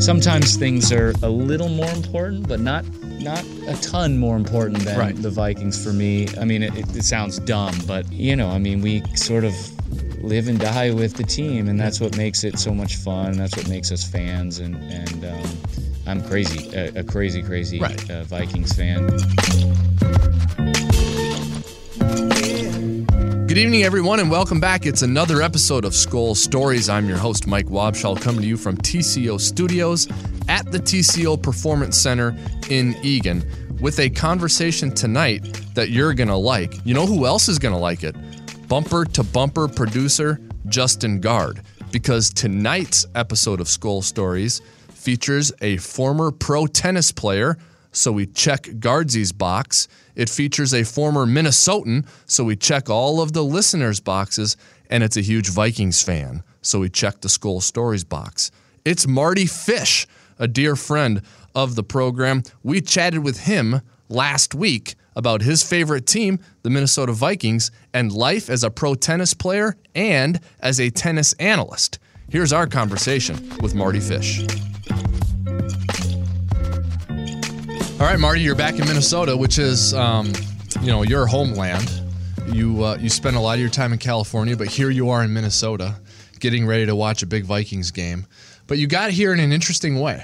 sometimes things are a little more important, but not not a ton more important than Right. the Vikings for me. I mean, it, it sounds dumb, but you know, I mean, we sort of live and die with the team, and that's what makes it so much fun. That's what makes us fans, and and um, I'm crazy, a, a crazy, crazy Right. uh, Vikings fan. Good evening, everyone, and welcome back. It's another episode of Skol Stories. I'm your host, Mike Wobschall, coming to you from TCO Studios at the TCO Performance Center in Eagan with a conversation tonight that you're going to like. You know who else is going to like it? Bumper to bumper producer Justin Guard, because tonight's episode of Skol Stories features a former pro tennis player so we check Guardsy's box. It features a former Minnesotan, so we check all of the listeners' boxes, and it's a huge Vikings fan, so we check the Skol Stories box. It's Mardy Fish, a dear friend of the program. We chatted with him last week about his favorite team, the Minnesota Vikings, and life as a pro tennis player and as a tennis analyst. Here's our conversation with Mardy Fish. All right, Mardy, you're back in Minnesota, which is, um, you know, your homeland. You uh, you spent a lot of your time in California, but here you are in Minnesota, getting ready to watch a big Vikings game. But you got here in an interesting way.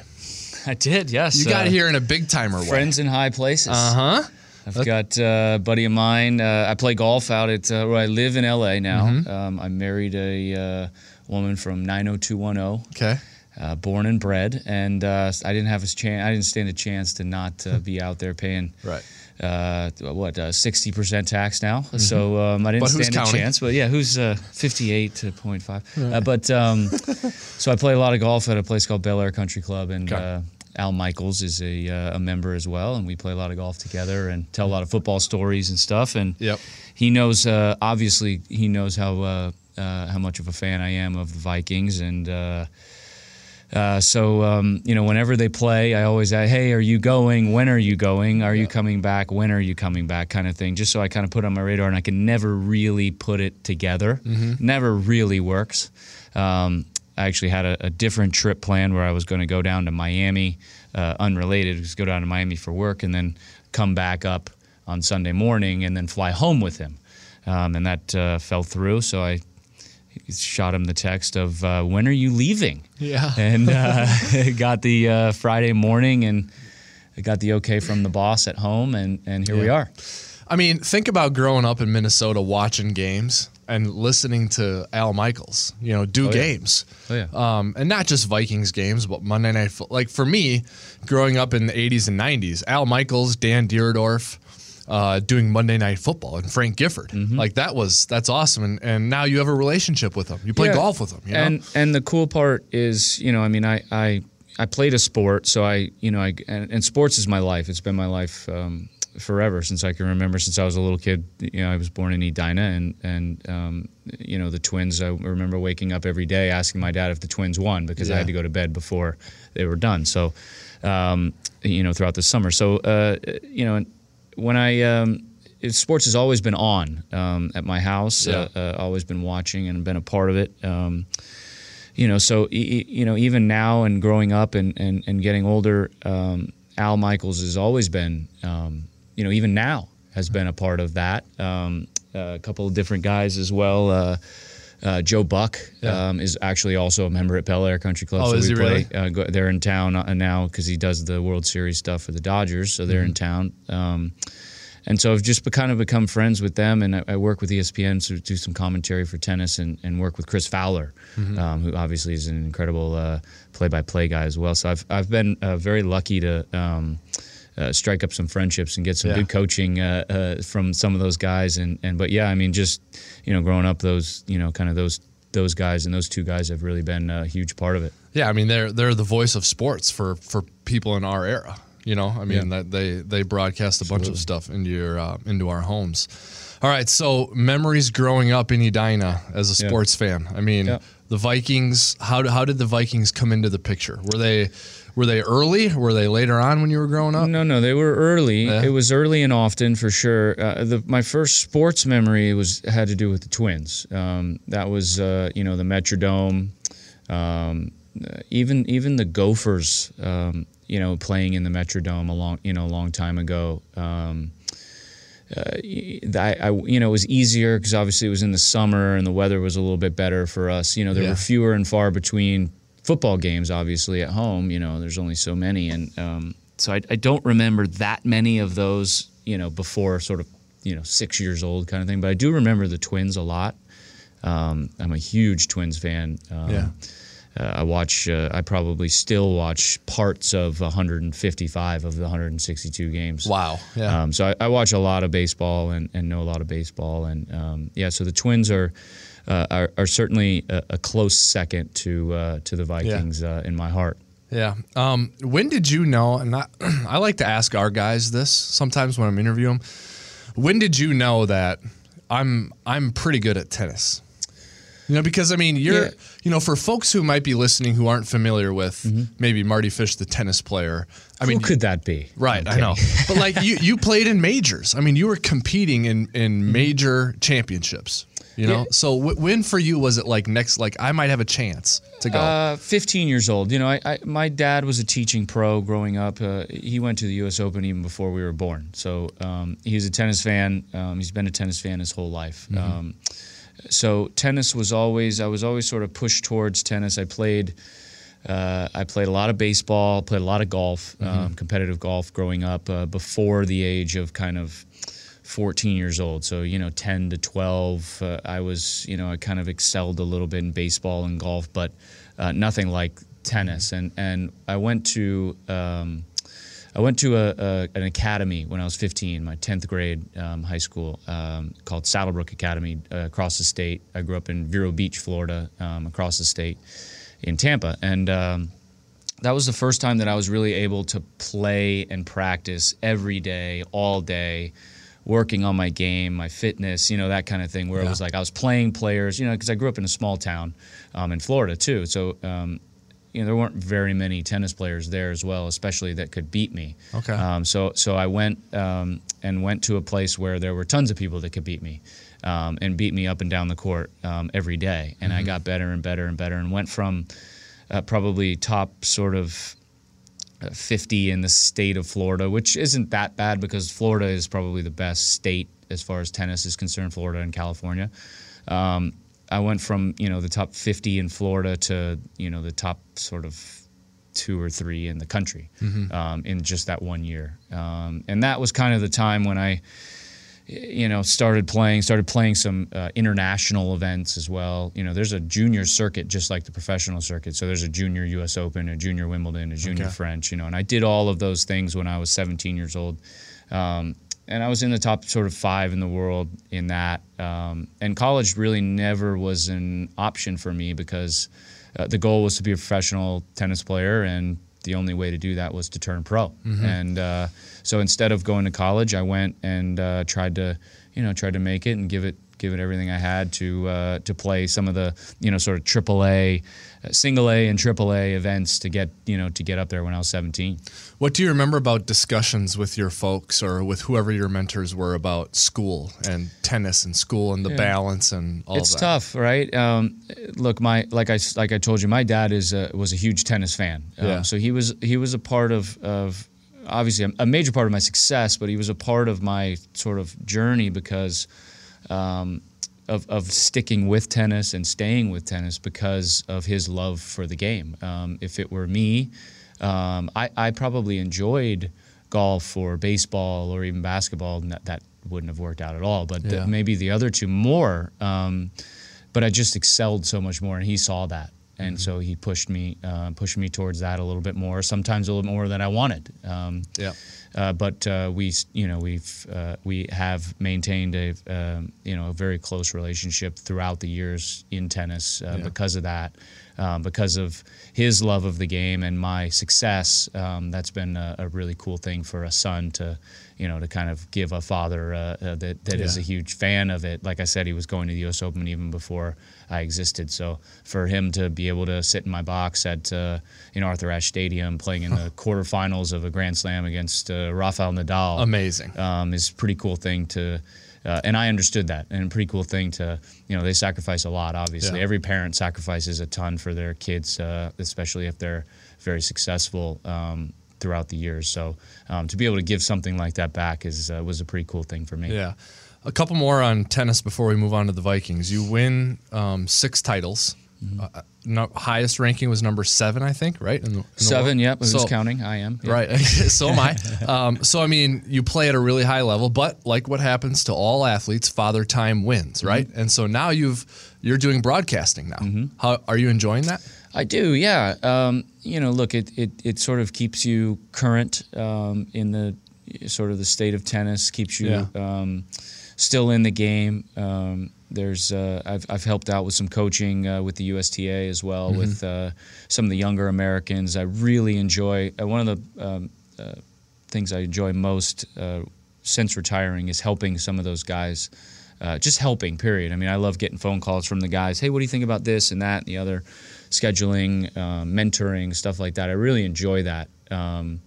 I did, yes. You got uh, here in a big timer way. friends in high places. Uh huh. I've got uh, a buddy of mine. Uh, I play golf out at uh, where I live in LA now. Mm-hmm. Um, I married a uh, woman from 90210, Okay. Uh, born and bred, and uh, I didn't have a chance. I didn't stand a chance to not uh, be out there paying. Right. Uh, what uh, 60% tax now? So um, I didn't Mm-hmm. Stand a counting? chance. But yeah, who's uh, 58 to 0.5? Uh, but um, so I play a lot of golf at a place called Bel Air Country Club, and uh, Al Michaels is a, uh, a member as well, and we play a lot of golf together and tell a lot of football stories and stuff. And Yep. he knows, uh, obviously, he knows how uh, uh, how much of a fan I am of the Vikings, and uh, so um, you know, whenever they play, I always say, "Hey, are you going? When are you going? Are you coming back? When are you coming back?" Kind of thing, just so I kind of put it on my radar, and I can never really put it together. Never really works. Um, I actually had a, a different trip planned where I was going to go down to Miami, uh, unrelated, just go down to Miami for work, and then come back up on Sunday morning, and then fly home with him. Um, and that uh, fell through, so I shot him the text of uh, when are you leaving Yeah. and uh, got the uh, friday morning and I got the okay from the boss at home and, and here we are I mean, think about growing up in Minnesota, watching games and listening to Al Michaels. You know, do yeah. games. Oh, yeah. Um, and not just Vikings games, but Monday Night. Like for me, growing up in the '80s and '90s, Al Michaels, Dan Dierdorf. Uh, doing Monday Night Football and Frank Gifford, Mm-hmm. like that was that's awesome, and and now you have a relationship with them. You play Yeah. golf with them, you know? and and the cool part is you know i mean i i, I played a sport so i you know i and, and sports is my life it's been my life um, forever since i can remember since i was a little kid you know i was born in edina and and um, you know the twins i remember waking up every day asking my dad if the twins won because i had to go to bed before they were done so um, you know throughout the summer so uh, you know when i um, it, sports has always been on um, at my house. Yeah. Uh, uh, always been watching and been a part of it. Um, you know, so e- you know, even now and growing up and and, and getting older, um, Al Michaels has always been, um, you know, even now has been a part of that. Um, a couple of different guys as well. Uh, uh, Joe Buck Yeah. um, is actually also a member at Bel Air Country Club. Oh, so is we he play. really? Uh, go, they're in town uh, now because he does the World Series stuff for the Dodgers. So they're in Mm-hmm. town. Um, and so I've just be, kind of become friends with them, and I, I work with ESPN to do some commentary for tennis, and, and work with Chris Fowler, Mm-hmm. um, who obviously is an incredible uh, play-by-play guy as well. So I've I've been uh, very lucky to. Uh, strike up some friendships and get some Yeah. good coaching uh, uh, from some of those guys, and, and but yeah, I mean, just you know, growing up, those you know, kind of those those guys and those two guys have really been a huge part of it. Yeah, I mean they're they're the voice of sports for for people in our era. You know, I mean Yeah. that they they broadcast a bunch of stuff into your uh, into our homes. All right, so memories growing up in Edina as a Yeah. sports fan. I mean, Yeah. the Vikings. How how did the Vikings come into the picture? Were they were they early? Were they later on when you were growing up? No, no, they were early. Yeah. It was early and often for sure. Uh, the, my first sports memory was had to do with the Twins. Um, that was uh, you know the Metrodome. Um, even even the Gophers, um, you know, playing in the Metrodome a long you know a long time ago. Um, uh, I, I, you know, it was easier because obviously it was in the summer and the weather was a little bit better for us. You know, there Yeah. were fewer and far between football games, obviously at home. You know, there's only so many, and um, so I, I don't remember that many of those. You know, before sort of you know six years old kind of thing. But I do remember the Twins a lot. Um, I'm a huge Twins fan. Um, Yeah. uh, I watch. Uh, I probably still watch parts of 155 of the 162 games. Wow. Yeah. Um, so I, I watch a lot of baseball and, and know a lot of baseball, and um, yeah. So the Twins are uh, are, are certainly a, a close second to uh, to the Vikings uh, in my heart. Yeah. Um, when did you know? And I, I like to ask our guys this sometimes when I'm interviewing them. When did you know that I'm I'm pretty good at tennis? You know, because I mean, you're Yeah. you know, for folks who might be listening who aren't familiar with maybe Mardy Fish, the tennis player. I mean, Who could that be? Right, I know. But like you, you played in majors. I mean, you were competing in in major championships. You know, Yeah. so w- when for you was it like next? Like I might have a chance to go. Uh, 15 years old. You know, I, I my dad was a teaching pro growing up. Uh, he went to the U.S. Open even before we were born. So um, he's a tennis fan. Um, he's been a tennis fan his whole life. Um, so tennis was always I was always sort of pushed towards tennis. I played. Uh, I played a lot of baseball, played a lot of golf, um, competitive golf growing up uh, before the age of kind of 14 years old. So, you know, 10 to 12, uh, I was, you know, I kind of excelled a little bit in baseball and golf, but uh, nothing like tennis. And, and I went to, um, I went to a, a, an academy when I was 15, my 10th grade um, high school um, called Saddlebrook Academy uh, across the state. I grew up in Vero Beach, Florida, um, across the state in Tampa. And, um, that was the first time that I was really able to play and practice every day, all day, working on my game, my fitness, you know, that kind of thing. Where it was like I was playing players, you know, because I grew up in a small town um, in Florida too. So, um, you know, there weren't very many tennis players there as well, especially that could beat me. Okay. Um, so, so I went um, and went to a place where there were tons of people that could beat me. Um, and beat me up and down the court um, every day, and I got better and better and better, and went from uh, probably top sort of 50 in the state of Florida, which isn't that bad because Florida is probably the best state as far as tennis is concerned, Florida and California. Um, I went from, you know, the top 50 in Florida to, you know, the top sort of two or three in the country um, in just that one year. Um, and that was kind of the time when I, you know, started playing, started playing some uh, international events as well. You know, there's a junior circuit just like the professional circuit. So there's a junior U.S. Open, a junior Wimbledon, a junior Okay. French. You know, and I did all of those things when I was 17 years old, um, and I was in the top sort of five in the world in that. Um, and college really never was an option for me because uh, the goal was to be a professional tennis player and the only way to do that was to turn pro. And uh, so instead of going to college, I went and uh, tried to, you know, tried to make it and give it give it everything I had to uh, to play some of the, you know, sort of AAA, single A and triple A events to get, you know, to get up there when I was 17. What do you remember about discussions with your folks or with whoever your mentors were about school and tennis and school and the balance and all that. it's that? tough, right? Um, look, my like I like I told you, my dad is a, was a huge tennis fan. Um, Yeah. So he was he was a part of of obviously a, a major part of my success, but he was a part of my sort of journey because um, of, of sticking with tennis and staying with tennis because of his love for the game. Um, if it were me, um, I, I probably enjoyed golf or baseball or even basketball, and that, that wouldn't have worked out at all. But the- maybe the other two more. Um, but I just excelled so much more, and he saw that. And so he pushed me, uh, pushed me towards that a little bit more. Sometimes a little more than I wanted. Um, Yeah. uh, but uh, we, you know, we've uh, we have maintained a um, you know a very close relationship throughout the years in tennis uh, Yeah. because of that, um, because of his love of the game and my success. Um, that's been a, a really cool thing for a son to, you know, to kind of give a father uh, uh, that that is Yeah. a huge fan of it. Like I said, he was going to the U.S. Open even before I existed. So for him to be able to sit in my box at uh, know Arthur Ashe Stadium playing in the quarterfinals of a Grand Slam against uh, Rafael Nadal Amazing. um, is a pretty cool thing to uh, and I understood that, and a pretty cool thing to, you know, they sacrifice a lot. Obviously, Yeah. every parent sacrifices a ton for their kids, uh, especially if they're very successful um, throughout the years. So um, to be able to give something like that back is uh, was a pretty cool thing for me. Yeah. A couple more on tennis before we move on to the Vikings. You win um, six titles. Mm-hmm. Uh, no, highest ranking was number seven, I think, right? In the, in Seven, yep. Who's So- counting? I am. yeah. Right. so am I. Um, so, I mean, you play at a really high level, but like what happens to all athletes, father time wins, right? Mm-hmm. And so now you've, you're doing broadcasting now. How, are you enjoying that? I do, yeah. Um, you know, look, it, it, it sort of keeps you current um, in the sort of the state of tennis, keeps you Yeah. um, still in the game. Um, there's uh, I've, I've helped out with some coaching uh, with the USTA as well with uh, some of the younger Americans. I really enjoy uh, one of the um, uh, things I enjoy most uh, since retiring is helping some of those guys. Uh, just helping, period. I mean, I love getting phone calls from the guys. Hey, what do you think about this and that and the other? Scheduling, um, mentoring, stuff like that. I really enjoy that. Um,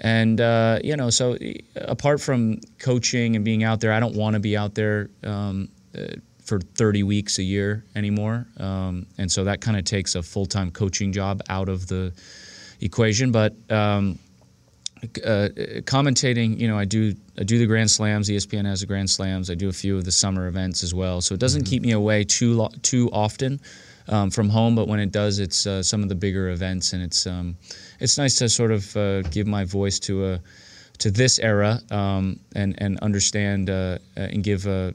and uh, you know, so apart from coaching and being out there, I don't want to be out there um, uh, for 30 weeks a year anymore. Um, and so that kind of takes a full time coaching job out of the equation. But um, uh, commentating, you know, I do I do the Grand Slams. ESPN has the Grand Slams. I do a few of the summer events as well. So it doesn't keep me away too lo- too often um, from home. But when it does, it's uh, some of the bigger events, and it's um, it's nice to sort of uh, give my voice to a to this era um, and and understand uh, and give a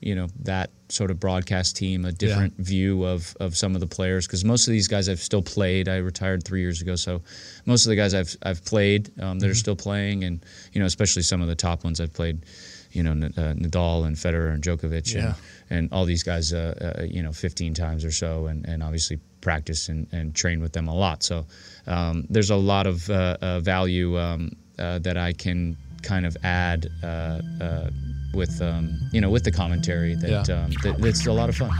you know that sort of broadcast team a different view of of some of the players because most of these guys I've still played. I retired three years ago, so most of the guys I've I've played um, that are still playing, and you know especially some of the top ones I've played. You know N- uh, Nadal and Federer and Djokovic Yeah. and, and all these guys, uh, uh, you know, 15 times or so, and, and obviously practice and, and train with them a lot. So um, there's a lot of uh, uh, value um, uh, that I can kind of add uh, uh, with um, you know with the commentary that, Yeah. um, that that's a lot of fun.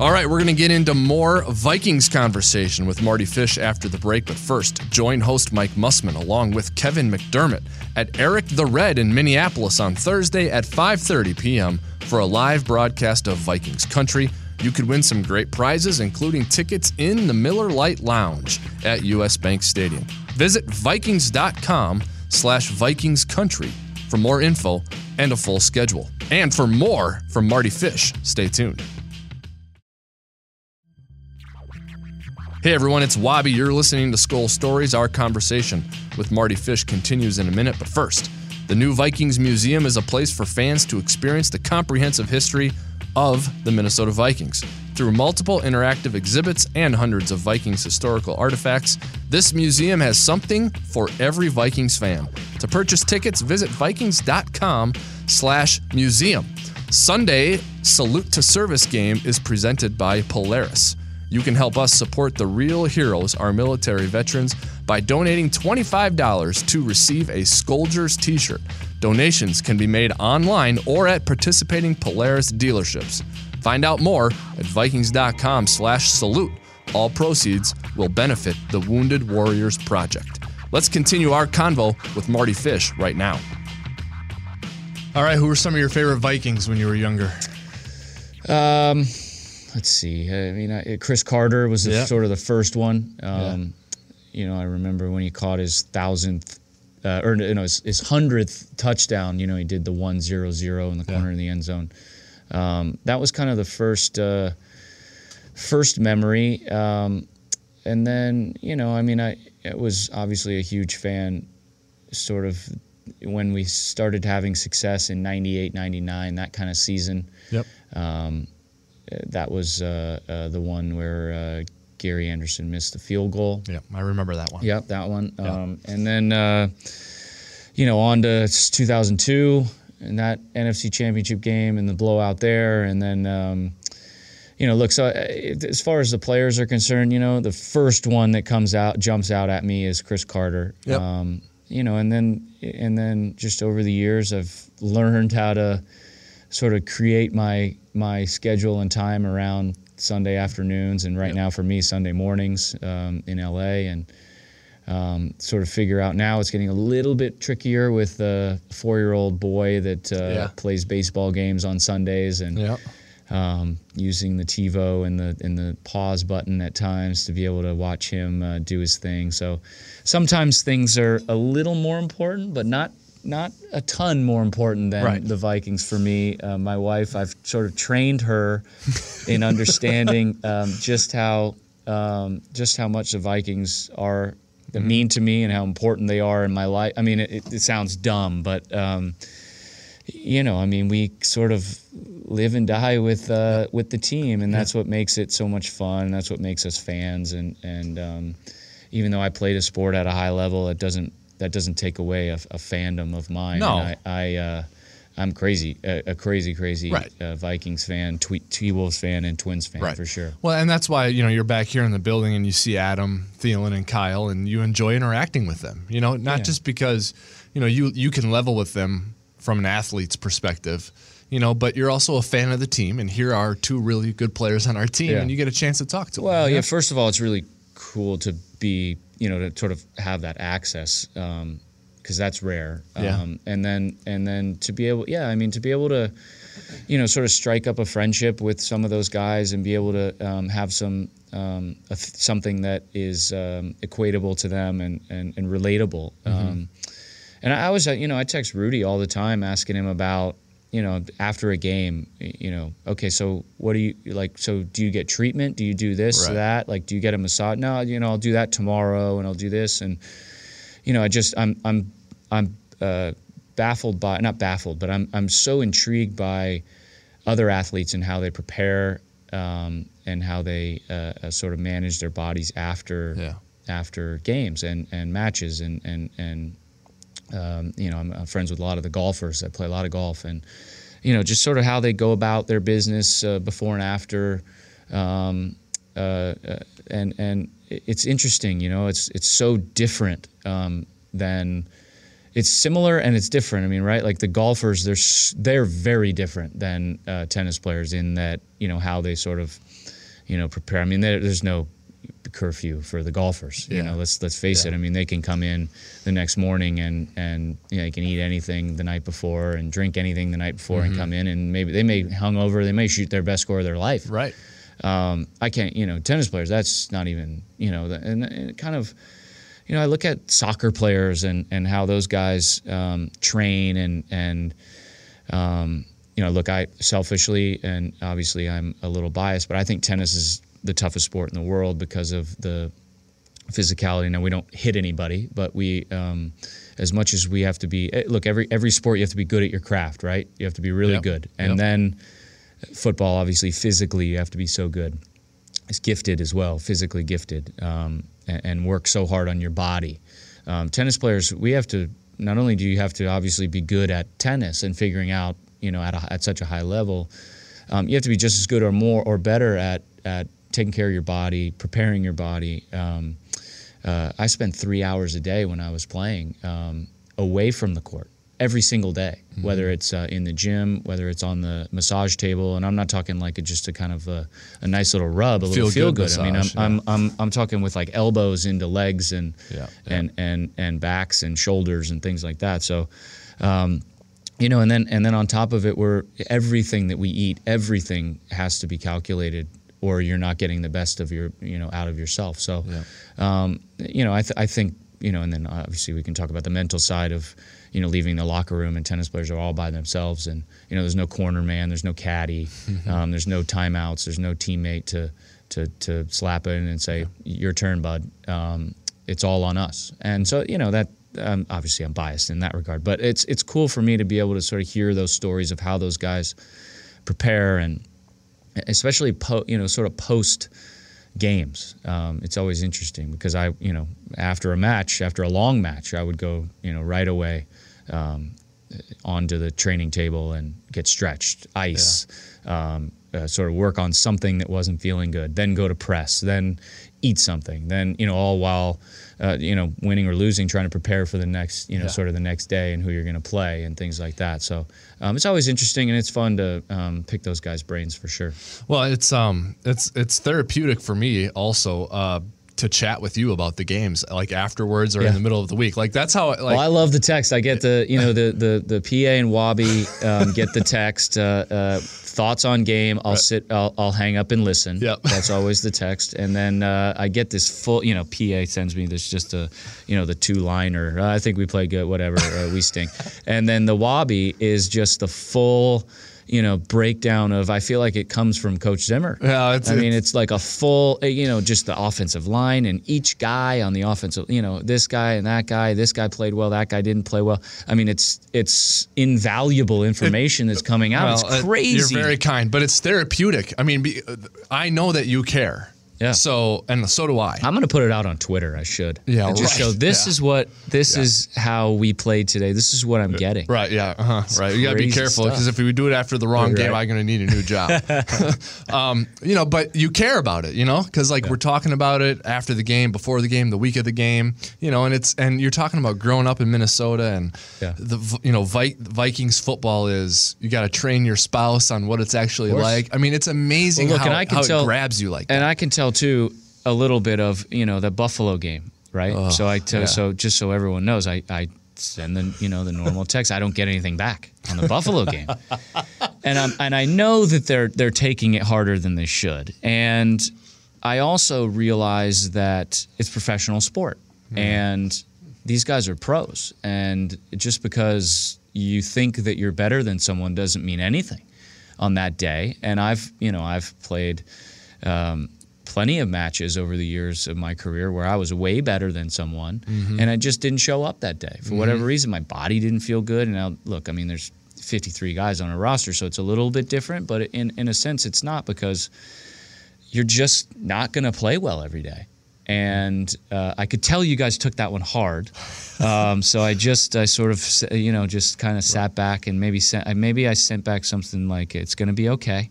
All right, we're going to get into more Vikings conversation with Mardy Fish after the break. But first, join host Mike Mussman along with Kevin McDermott at Eric the Red in Minneapolis on Thursday at 5:30 p.m. for a live broadcast of Vikings country. You could win some great prizes, including tickets in the Miller Lite Lounge at US Bank Stadium. Visit Vikings.com slash Vikings Country for more info and a full schedule. And for more from Mardy Fish, stay tuned. Hey everyone, it's Wabi. You're listening to Skol Stories. Our conversation with Mardy Fish continues in a minute, but first, the new Vikings Museum is a place for fans to experience the comprehensive history of the Minnesota Vikings. Through multiple interactive exhibits and hundreds of Vikings historical artifacts, this museum has something for every Vikings fan. To purchase tickets, visit vikings.com slash museum. Sunday Salute to Service game is presented by Polaris. You can help us support the real heroes, our military veterans, by donating $25 to receive a Scolders t shirt. Donations can be made online or at participating Polaris dealerships. Find out more at Vikings.com slash salute. All proceeds will benefit the Wounded Warriors Project. Let's continue our convo with Mardy Fish right now. All right, who were some of your favorite Vikings when you were younger? Um, let's see. I mean, I, Cris Carter was the, Yeah. sort of the first one. Um, You know, I remember when he caught his thousandth, uh, or no, his, his hundredth touchdown. You know, he did the one zero zero in the corner of the end zone. Um, that was kind of the first uh, first memory. Um, and then, you know, I mean, I, I was obviously a huge fan, sort of when we started having success in 98, 99, that kind of season. Yep. Um, that was uh, uh, the one where uh, Gary Anderson missed the field goal. Yep, I remember that one. Yep, that one. Um, and then, uh, you know, on to 2002 and that NFC Championship game and the blowout there. And then, um, you know, look, so as far as the players are concerned, you know, the first one that comes out, jumps out at me is Cris Carter. Yep. Um, you know, and then, and then just over the years, I've learned how to sort of create my my schedule and time around Sunday afternoons, and right now for me Sunday mornings um, in LA, and um, sort of figure out. Now it's getting a little bit trickier with the four-year-old boy that uh, Yeah. plays baseball games on Sundays and Yeah. um, using the TiVo and the and the pause button at times to be able to watch him uh, do his thing. So sometimes things are a little more important, but not not a ton more important than Right. the Vikings for me. Uh, my wife, I've sort of trained her in understanding um, just how um, just how much the Vikings are Mm-hmm. mean to me and how important they are in my life. I mean, it, it sounds dumb, but um, you know, I mean, we sort of live and die with uh, with the team, and that's what makes it so much fun. That's what makes us fans. And and um, even though I played a sport at a high level, it doesn't that doesn't take away a, a fandom of mine. No. And I, I uh, I'm crazy, a, a crazy, crazy Right. uh, Vikings fan, T Wolves fan, and Twins fan for sure. Well, and that's why you know you're back here in the building and you see Adam, Thielen, and Kyle, and you enjoy interacting with them. You know, not Yeah. just because you know you you can level with them from an athlete's perspective. You know, but you're also a fan of the team, and here are two really good players on our team, Yeah. and you get a chance to talk to Well, them. Well, yeah. First of all, it's really cool to be, you know, to sort of have that access because that's rare. Yeah. Um, and then and then to be able, yeah, I mean, to be able to, you know, sort of strike up a friendship with some of those guys and be able to um, have some um, a th- something that is um, equatable to them and and, and relatable. Um, and I was, you know, I text Rudy all the time asking him about, you know, after a game, you know, okay, so what do you like? So do you get treatment? Do you do this, Right. that? Like, do you get a massage? No, you know, I'll do that tomorrow, and I'll do this, and you know, I just, I'm, I'm, I'm uh, baffled by, not baffled, but I'm, I'm so intrigued by other athletes and how they prepare um, and how they uh, uh, sort of manage their bodies after Yeah. after games and, and matches and and and um, you know I'm, friends with a lot of the golfers. I play a lot of golf and you know just sort of how they go about their business uh, before and after. Um, uh, uh, and and it's interesting, you know, it's it's so different um, than it's similar and it's different. I mean, right? Like the golfers, they're they're very different than uh, tennis players in that you know how they sort of you know prepare. I mean, there, there's no curfew for the golfers. You know, let's let's face Yeah. it. I mean, they can come in the next morning and and you know, they can eat anything the night before and drink anything the night before and come in and maybe they may hung over. They may shoot their best score of their life right. um, I can't, you know, tennis players. That's not even, you know, the- and, and kind of, you know, I look at soccer players and and how those guys um, train and and um, you know, look, I selfishly and obviously I'm a little biased, but I think tennis is the toughest sport in the world because of the physicality. Now we don't hit anybody, but we, um, as much as we have to be, eh, look, every every sport you have to be good at your craft, right? You have to be really Yep. good, and Yep. then football, obviously, physically you have to be so good. It's gifted as well, physically gifted, um, and, and work so hard on your body. Um, tennis players, we have to. Not only do you have to obviously be good at tennis and figuring out, you know, at, a, at such a high level, um, you have to be just as good or more or better at at taking care of your body, preparing your body. Um, uh, I spent three hours a day when I was playing um, away from the court every single day, Mm-hmm. whether it's uh, in the gym, whether it's on the massage table, and I'm not talking like a, just a kind of a, a nice little rub, a little Feel feel good good. I mean, I'm, massage, I'm I'm I'm talking with like elbows into legs and Yeah, yeah. and and and backs and shoulders and things like that. So. Um, you know, and then and then on top of it, we're everything that we eat, everything has to be calculated, or you're not getting the best of your, you know, out of yourself. So, Yeah. um, you know, I, th- I think, you know, and then obviously we can talk about the mental side of, you know, leaving the locker room and tennis players are all by themselves, and you know, there's no corner man, there's no caddy, um, there's no timeouts, there's no teammate to to to slap in and say, your turn, bud. Um, it's all on us, and so you know that um, obviously I'm biased in that regard, but it's it's cool for me to be able to sort of hear those stories of how those guys prepare and especially po- you know sort of post games. Um, it's always interesting because I you know after a match, after a long match, I would go you know right away um, onto the training table and get stretched, ice. Um, uh, sort of work on something that wasn't feeling good, then go to press, then eat something, then you know all while uh, you know winning or losing, trying to prepare for the next you know Yeah. sort of the next day and who you're going to play and things like that. So um, it's always interesting and it's fun to um, pick those guys' brains for sure. Well, it's um, it's it's therapeutic for me also uh, to chat with you about the games, like afterwards or Yeah. in the middle of the week. Like that's how like well, I love the text. I get the you know the the the PA and Wabi um, get the text. Uh, uh, thoughts on game. I'll sit. I'll, I'll hang up and listen. Yep. That's always the text. And then uh, I get this full. You know, PA sends me this just a you know the two liner. I think we played good. Whatever. Uh, we stink. And then the Wabi is just the full. You know, breakdown of. I feel like it comes from Coach Zimmer. Yeah, it's- I mean, it's like a full. uh, You know, just the offensive line and each guy on the offensive. You know, this guy and that guy. This guy played well. That guy didn't play well. I mean, it's it's invaluable information that's coming out. Well, it's uh, crazy. You're very kind, but it's therapeutic. I mean, I know that you care. Yeah. So and so do I. I'm going to put it out on Twitter. I should. Yeah, And just right. show this Yeah. is what this is how we played today. This is what I'm getting. Right, yeah, uh-huh, right. You gotta be careful because if we do it after the wrong Right. game, I'm gonna need a new job. um, you know, but you care about it, you know, because like we're talking about it after the game, before the game, the week of the game, you know, and it's and you're talking about growing up in Minnesota and Yeah. the you know Vi- Vikings football is you got to train your spouse on what it's actually like. I mean, it's amazing Well, look, how, and I can how tell- it grabs you like that. And I can tell too a little bit of you know the Buffalo game, right? so I tell yeah. so just so everyone knows, I I send the you know the normal text. I don't get anything back on the Buffalo game, and I'm and I know that they're they're taking it harder than they should, and I also realize that it's professional sport, and these guys are pros, and just because you think that you're better than someone doesn't mean anything on that day. And I've you know I've played. Um, plenty of matches over the years of my career where I was way better than someone mm-hmm. and I just didn't show up that day. For whatever mm-hmm. reason my body didn't feel good and now look I mean there's 53 guys on a roster so it's a little bit different but in in a sense it's not because you're just not going to play well every day and uh, I could tell you guys took that one hard. Um, so I just I sort of you know just kind of sat back and maybe sent maybe I sent back something like it's going to be okay.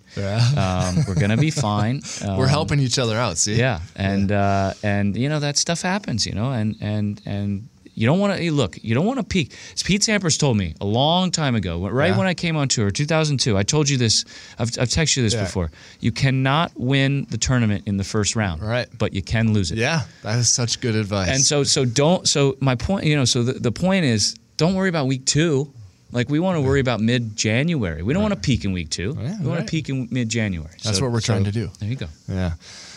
Um, we're going to be fine. We're Um, helping each other out. See, yeah, and uh, and you know that stuff happens, you know, and and and you don't want to look. You don't want to peak. Pete Sampras told me a long time ago, right Yeah. when I came on tour, 2002. I told you this. I've, I've texted you this Yeah. before. You cannot win the tournament in the first round, Right. But you can lose it. yeah, that is such good advice. And so so don't. So my point, you know, so the, the point is, don't worry about week two. Like we want to worry about mid January. We don't want to peak in week two. Yeah, we want to peak in mid January. That's what we're trying to do. There you go. Yeah.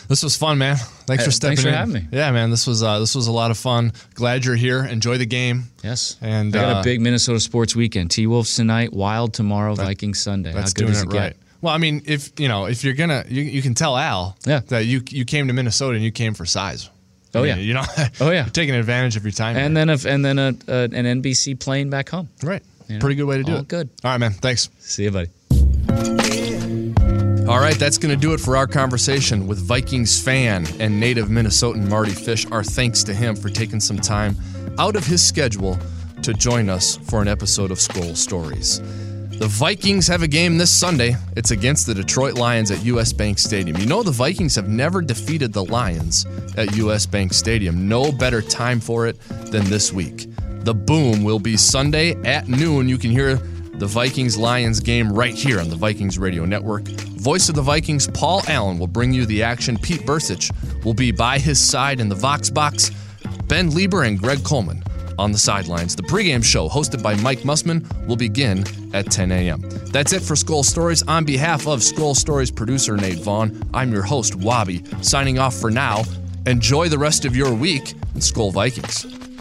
This was fun, man. Thanks Hey, for stepping in. thanks for in. having me. Yeah, man. This was uh, this was a lot of fun. Glad you're here. Enjoy the game. Yes. And, I got uh, a big Minnesota sports weekend. T Wolves tonight, Wild tomorrow, Vikings Sunday. How good doing it it get? right. Well, I mean, if you know, if you're gonna, you, you can tell Al Yeah. that you you came to Minnesota and you came for size. I Oh, mean, yeah. you know. Oh, yeah. you're taking advantage of your time. And here. then if and then a, a, an NBC plane back home. right, you know, pretty good way to do all it. good. All right, man. Thanks. See you, buddy. All right, that's going to do it for our conversation with Vikings fan and native Minnesotan Mardy Fish. Our thanks to him for taking some time out of his schedule to join us for an episode of Skol Stories. The Vikings have a game this Sunday. It's against the Detroit Lions at US Bank Stadium. You know, the Vikings have never defeated the Lions at US Bank Stadium. No better time for it than this week. The boom will be Sunday at noon. You can hear the Vikings Lions game right here on the Vikings Radio Network. Voice of the Vikings, Paul Allen, will bring you the action. Pete Bercich will be by his side in the Vox Box. Ben Leber and Greg Coleman on the sidelines. The pregame show, hosted by Mike Mussman, will begin at 10 a.m. That's it for Skol Stories. On behalf of Skol Stories producer Nate Vaughn, I'm your host, Wabi, signing off for now. Enjoy the rest of your week, and Skol Vikings.